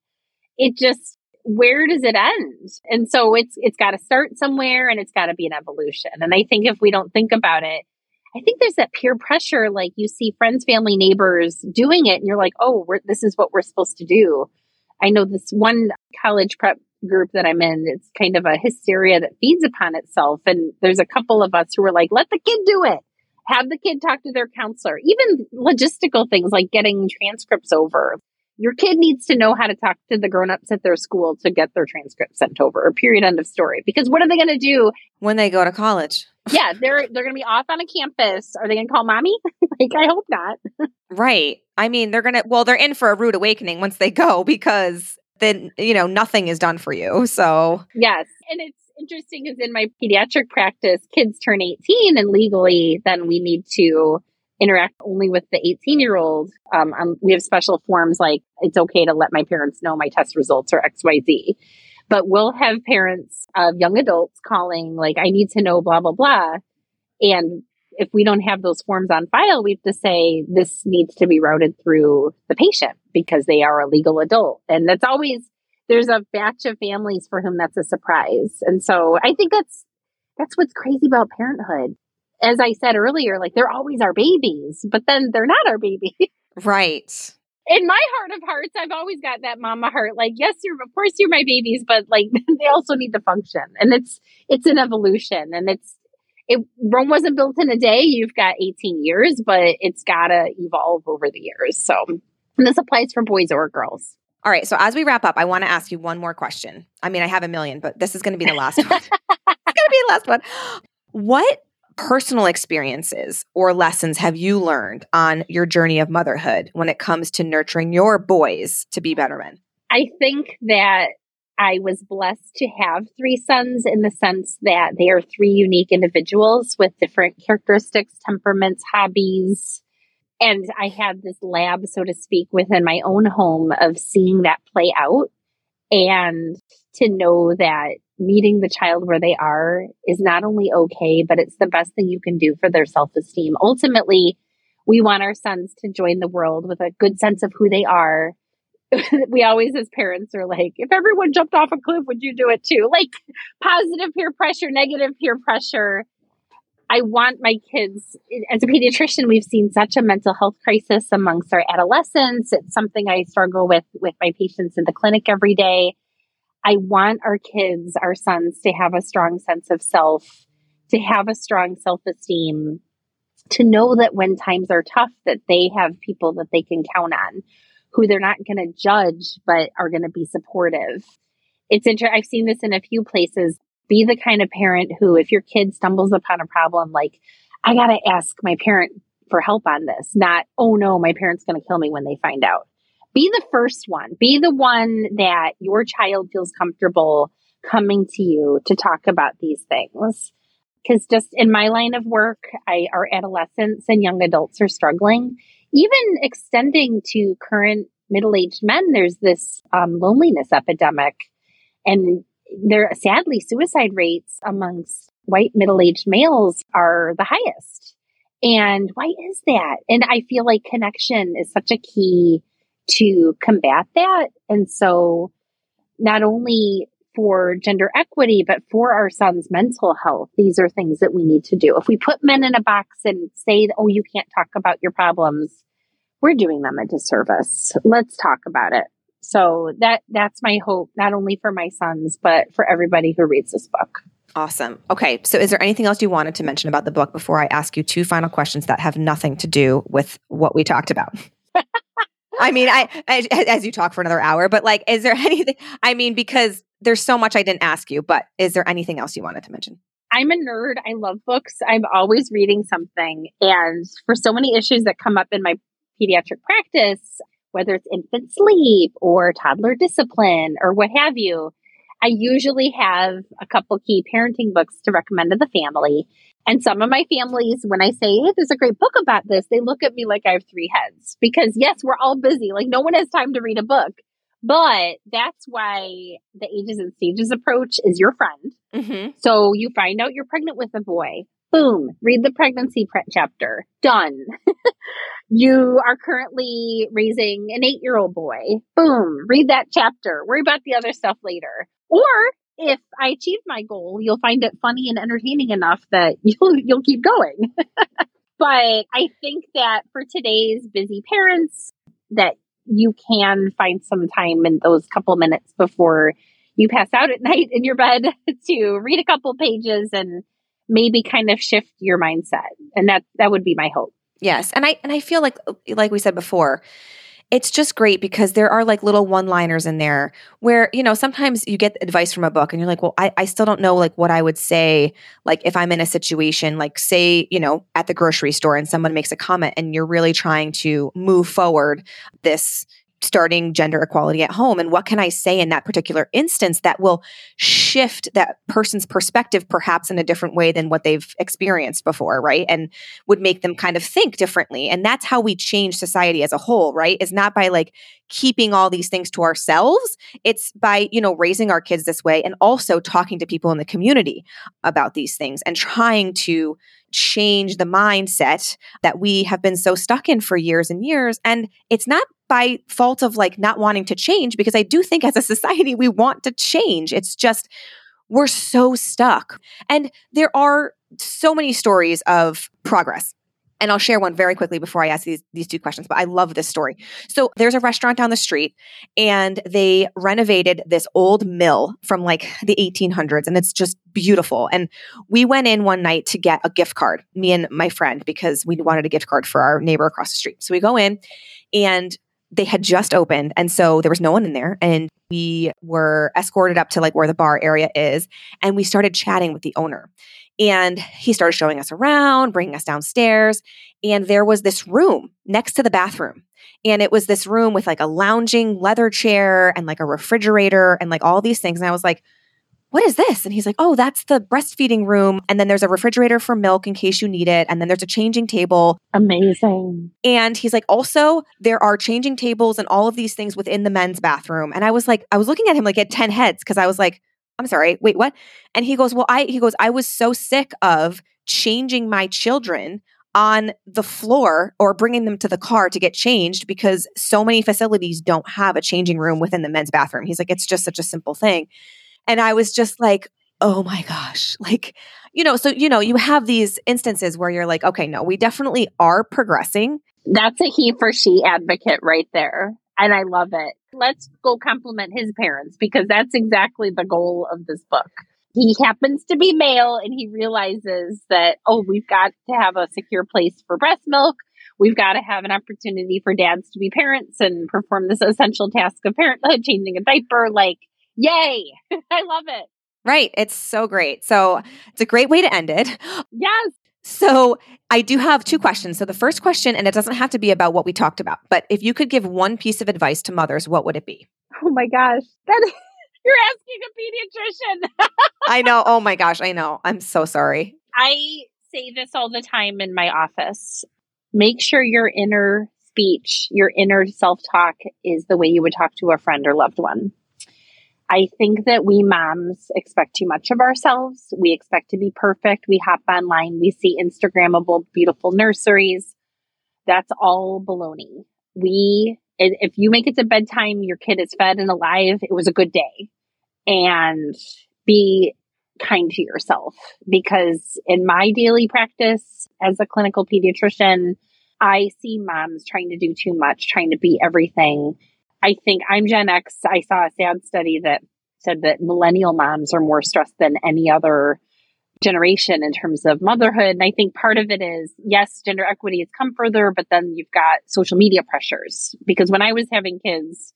it just, where does it end? And so it's, it's got to start somewhere and it's got to be an evolution. And I think if we don't think about it, I think there's that peer pressure. Like you see friends, family, neighbors doing it, and you're like, oh, this is what we're supposed to do. I know this one college prep group that I'm in, it's kind of a hysteria that feeds upon itself. And there's a couple of us who are like, let the kid do it. Have the kid talk to their counselor. Even logistical things like getting transcripts over. Your kid needs to know how to talk to the grown-ups at their school to get their transcript sent over. Period end of story. Because what are they going to do when they go to college? yeah, they're they're going to be off on a campus. Are they going to call mommy? like I hope not. right. I mean, they're going to well, they're in for a rude awakening once they go because then you know nothing is done for you. So yes, and it's interesting is in my pediatric practice, kids turn 18 and legally then we need to interact only with the 18 year old. Um, um, we have special forms like it's okay to let my parents know my test results are XYZ. But we'll have parents of young adults calling, like, I need to know blah, blah, blah. And if we don't have those forms on file, we have to say this needs to be routed through the patient because they are a legal adult. And that's always, there's a batch of families for whom that's a surprise. And so I think that's, that's what's crazy about parenthood. As I said earlier, like they're always our babies, but then they're not our baby. Right. In my heart of hearts, I've always got that mama heart. Like, yes, you're, of course you're my babies, but like they also need to function. And it's, it's an evolution and it's, it, Rome wasn't built in a day. You've got 18 years, but it's got to evolve over the years. So, this applies for boys or girls. All right. So as we wrap up, I want to ask you one more question. I mean, I have a million, but this is going to be the last one. it's going to be the last one. What personal experiences or lessons have you learned on your journey of motherhood when it comes to nurturing your boys to be better men? I think that I was blessed to have three sons in the sense that they are three unique individuals with different characteristics, temperaments, hobbies, and I had this lab, so to speak, within my own home of seeing that play out and to know that meeting the child where they are is not only okay, but it's the best thing you can do for their self esteem. Ultimately, we want our sons to join the world with a good sense of who they are. we always, as parents, are like, if everyone jumped off a cliff, would you do it too? Like positive peer pressure, negative peer pressure I want my kids, as a pediatrician, we've seen such a mental health crisis amongst our adolescents. It's something I struggle with with my patients in the clinic every day. I want our kids, our sons, to have a strong sense of self, to have a strong self esteem, to know that when times are tough, that they have people that they can count on, who they're not going to judge, but are going to be supportive. It's interesting. I've seen this in a few places be the kind of parent who, if your kid stumbles upon a problem, like, I got to ask my parent for help on this, not, oh no, my parent's going to kill me when they find out. Be the first one. Be the one that your child feels comfortable coming to you to talk about these things. Because just in my line of work, I, our adolescents and young adults are struggling. Even extending to current middle aged men, there's this um, loneliness epidemic. And there sadly suicide rates amongst white middle-aged males are the highest. And why is that? And I feel like connection is such a key to combat that. And so not only for gender equity, but for our son's mental health, these are things that we need to do. If we put men in a box and say, oh, you can't talk about your problems, we're doing them a disservice. Let's talk about it. So that that's my hope, not only for my sons, but for everybody who reads this book. Awesome. Okay. So, is there anything else you wanted to mention about the book before I ask you two final questions that have nothing to do with what we talked about? I mean, I, I, as you talk for another hour, but like, is there anything? I mean, because there's so much I didn't ask you, but is there anything else you wanted to mention? I'm a nerd. I love books. I'm always reading something, and for so many issues that come up in my pediatric practice, whether it's infant sleep or toddler discipline or what have you. I usually have a couple key parenting books to recommend to the family. And some of my families, when I say, hey, there's a great book about this, they look at me like I have three heads because yes, we're all busy. Like no one has time to read a book. But that's why the ages and stages approach is your friend. Mm-hmm. So you find out you're pregnant with a boy. Boom, read the pregnancy pre- chapter. Done. you are currently raising an eight year old boy. Boom, read that chapter. Worry about the other stuff later. Or if I achieve my goal, you'll find it funny and entertaining enough that you'll, you'll keep going. but I think that for today's busy parents, that you can find some time in those couple minutes before you pass out at night in your bed to read a couple pages and maybe kind of shift your mindset. And that that would be my hope. Yes. And I and I feel like like we said before, it's just great because there are like little one liners in there where, you know, sometimes you get advice from a book and you're like, well, I, I still don't know like what I would say, like if I'm in a situation, like say, you know, at the grocery store and someone makes a comment and you're really trying to move forward this starting gender equality at home and what can i say in that particular instance that will shift that person's perspective perhaps in a different way than what they've experienced before right? And would make them kind of think differently. And that's how we change society as a whole right? Is not by like keeping all these things to ourselves. It's by you know raising our kids this way and also talking to people in the community about these things and trying to change the mindset that we have been so stuck in for years and years. And it's not by fault of like not wanting to change, because I do think as a society, we want to change. It's just, we're so stuck. And there are so many stories of progress and I'll share one very quickly before I ask these, these two questions, but I love this story. So there's a restaurant down the street and they renovated this old mill from like the 1800s and it's just beautiful. And we went in one night to get a gift card, me and my friend, because we wanted a gift card for our neighbor across the street. So we go in and they had just opened and so there was no one in there and we were escorted up to like where the bar area is and we started chatting with the owner and he started showing us around, bringing us downstairs. And there was this room next to the bathroom. And it was this room with like a lounging leather chair and like a refrigerator and like all these things. And I was like, what is this? And he's like, oh, that's the breastfeeding room. And then there's a refrigerator for milk in case you need it. And then there's a changing table. Amazing. And he's like, also, there are changing tables and all of these things within the men's bathroom. And I was like, I was looking at him like at 10 heads because I was like, I'm sorry, wait, what? And he goes, Well, I, he goes, I was so sick of changing my children on the floor or bringing them to the car to get changed because so many facilities don't have a changing room within the men's bathroom. He's like, It's just such a simple thing. And I was just like, Oh my gosh. Like, you know, so, you know, you have these instances where you're like, okay, no, we definitely are progressing. That's a he for she advocate right there and I love it. Let's go compliment his parents because that's exactly the goal of this book. He happens to be male and he realizes that, oh, we've got to have a secure place for breast milk. We've got to have an opportunity for dads to be parents and perform this essential task of parenthood, changing a diaper. Like, yay! I love it. Right. It's so great. So it's a great way to end it. Yes. So I do have two questions. So the first question, and it doesn't have to be about what we talked about, but if you could give one piece of advice to mothers, what would it be? Oh my gosh. That you're asking a pediatrician. I know. Oh my gosh, I know. I'm so sorry. I say this all the time in my office. Make sure your inner speech, your inner self-talk is the way you would talk to a friend or loved one. I think that we moms expect too much of ourselves. We expect to be perfect. We hop online, we see Instagrammable, beautiful nurseries. That's all baloney. We, if you make it to bedtime, your kid is fed and alive, it was a good day. And be kind to yourself because in my daily practice as a clinical pediatrician, I see moms trying to do too much, trying to be everything I think I'm Gen X. I saw a sad study that said that millennial moms are more stressed than any other generation in terms of motherhood. And I think part of it is, yes, gender equity has come further, but then you've got social media pressures. Because when I was having kids,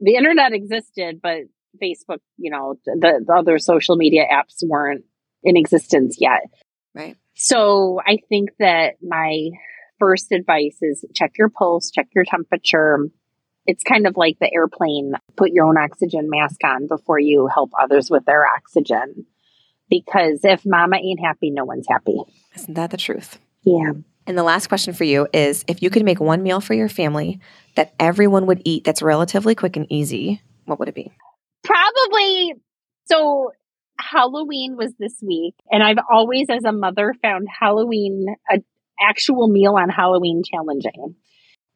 the internet existed, but Facebook, you know, the, the other social media apps weren't in existence yet. Right. So I think that my first advice is check your pulse, check your temperature, it's kind of like the airplane put your own oxygen mask on before you help others with their oxygen. Because if mama ain't happy, no one's happy. Isn't that the truth? Yeah. And the last question for you is if you could make one meal for your family that everyone would eat that's relatively quick and easy, what would it be? Probably. So Halloween was this week, and I've always, as a mother, found Halloween, an actual meal on Halloween challenging.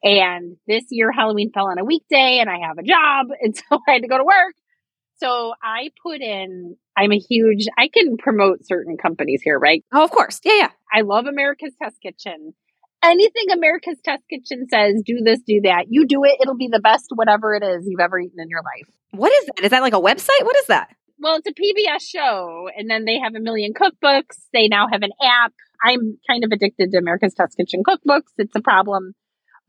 And this year Halloween fell on a weekday and I have a job. And so I had to go to work. So I put in, I'm a huge, I can promote certain companies here, right? Oh, of course. Yeah, yeah. I love America's Test Kitchen. Anything America's Test Kitchen says, do this, do that. You do it, it'll be the best, whatever it is you've ever eaten in your life. What is that? Is that like a website? What is that? Well, it's a PBS show, and then they have a million cookbooks. They now have an app. I'm kind of addicted to America's Test Kitchen cookbooks. It's a problem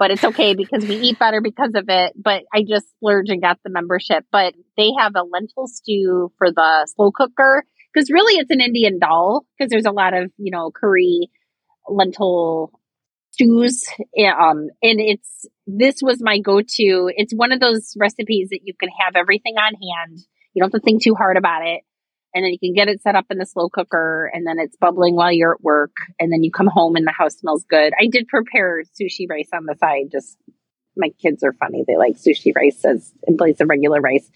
but it's okay because we eat better because of it. But I just splurged and got the membership. But they have a lentil stew for the slow cooker because really it's an Indian dal because there's a lot of, you know, curry lentil stews. Um, and it's, this was my go-to. It's one of those recipes that you can have everything on hand. You don't have to think too hard about it. And then you can get it set up in the slow cooker and then it's bubbling while you're at work. And then you come home and the house smells good. I did prepare sushi rice on the side. Just my kids are funny. They like sushi rice as in place of regular rice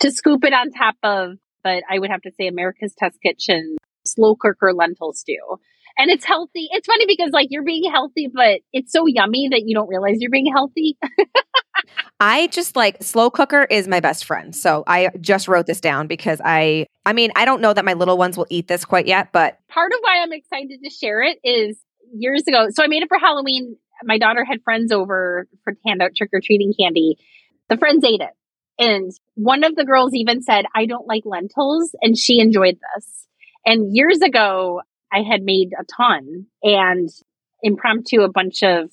to scoop it on top of. But I would have to say America's Test Kitchen slow cooker lentil stew and it's healthy. It's funny because like you're being healthy, but it's so yummy that you don't realize you're being healthy. I just like slow cooker is my best friend. So I just wrote this down because I I mean, I don't know that my little ones will eat this quite yet, but part of why I'm excited to share it is years ago. So I made it for Halloween. My daughter had friends over for hand out trick or treating candy. The friends ate it. And one of the girls even said, I don't like lentils. And she enjoyed this. And years ago, I had made a ton and impromptu a bunch of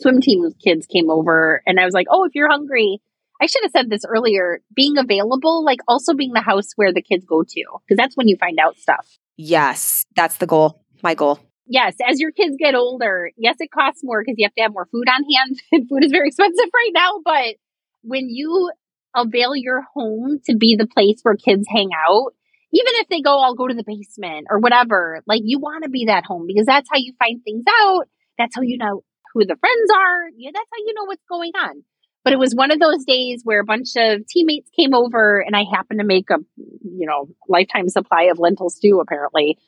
swim team kids came over and I was like, Oh, if you're hungry, I should have said this earlier, being available, like also being the house where the kids go to, because that's when you find out stuff. Yes, that's the goal. My goal. Yes, as your kids get older, yes, it costs more because you have to have more food on hand and food is very expensive right now. But when you avail your home to be the place where kids hang out, even if they go, I'll go to the basement or whatever, like you want to be that home because that's how you find things out. That's how you know who the friends are. Yeah, that's how you know what's going on. But it was one of those days where a bunch of teammates came over and I happened to make a, you know, lifetime supply of lentil stew apparently.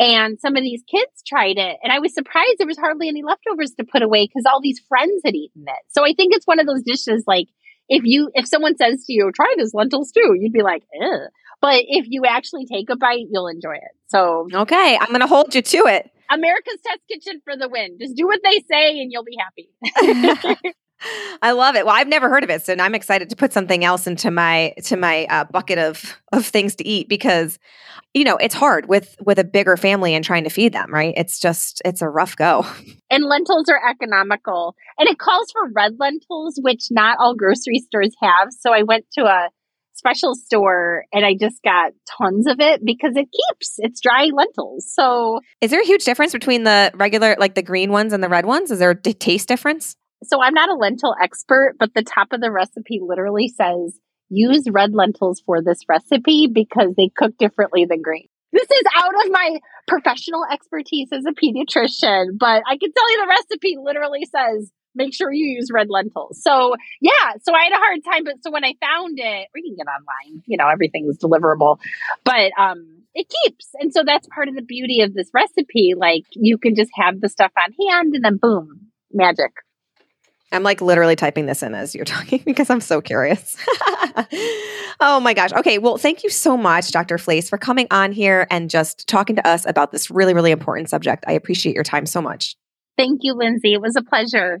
And some of these kids tried it and I was surprised there was hardly any leftovers to put away because all these friends had eaten it. So I think it's one of those dishes like if you, if someone says to you, try this lentil stew, you'd be like. But if you actually take a bite, you'll enjoy it. So, okay, I'm going to hold you to it. America's Test Kitchen for the win. Just do what they say and you'll be happy. I love it. Well, I've never heard of it, so I'm excited to put something else into my to my uh, bucket of of things to eat because you know it's hard with with a bigger family and trying to feed them. Right? It's just it's a rough go. And lentils are economical, and it calls for red lentils, which not all grocery stores have. So I went to a special store and I just got tons of it because it keeps it's dry lentils. So, is there a huge difference between the regular, like the green ones and the red ones? Is there a taste difference? So, I'm not a lentil expert, but the top of the recipe literally says use red lentils for this recipe because they cook differently than green. This is out of my professional expertise as a pediatrician, but I can tell you the recipe literally says make sure you use red lentils. So yeah, so I had a hard time, but so when I found it, or you can get online, you know, everything is deliverable, but um, it keeps. And so that's part of the beauty of this recipe. Like you can just have the stuff on hand and then boom, magic. I'm like literally typing this in as you're talking because I'm so curious. oh my gosh. Okay. Well, thank you so much, Dr. Flais, for coming on here and just talking to us about this really, really important subject. I appreciate your time so much. Thank you, Lynzy. It was a pleasure.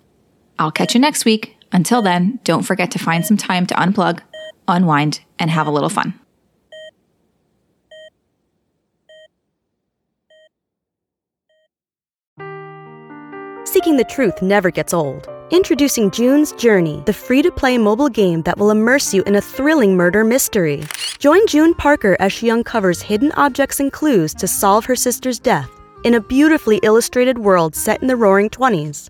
I'll catch you next week. Until then, don't forget to find some time to unplug, unwind, and have a little fun. Seeking the truth never gets old. Introducing June's Journey, the free to play mobile game that will immerse you in a thrilling murder mystery. Join June Parker as she uncovers hidden objects and clues to solve her sister's death in a beautifully illustrated world set in the roaring 20s.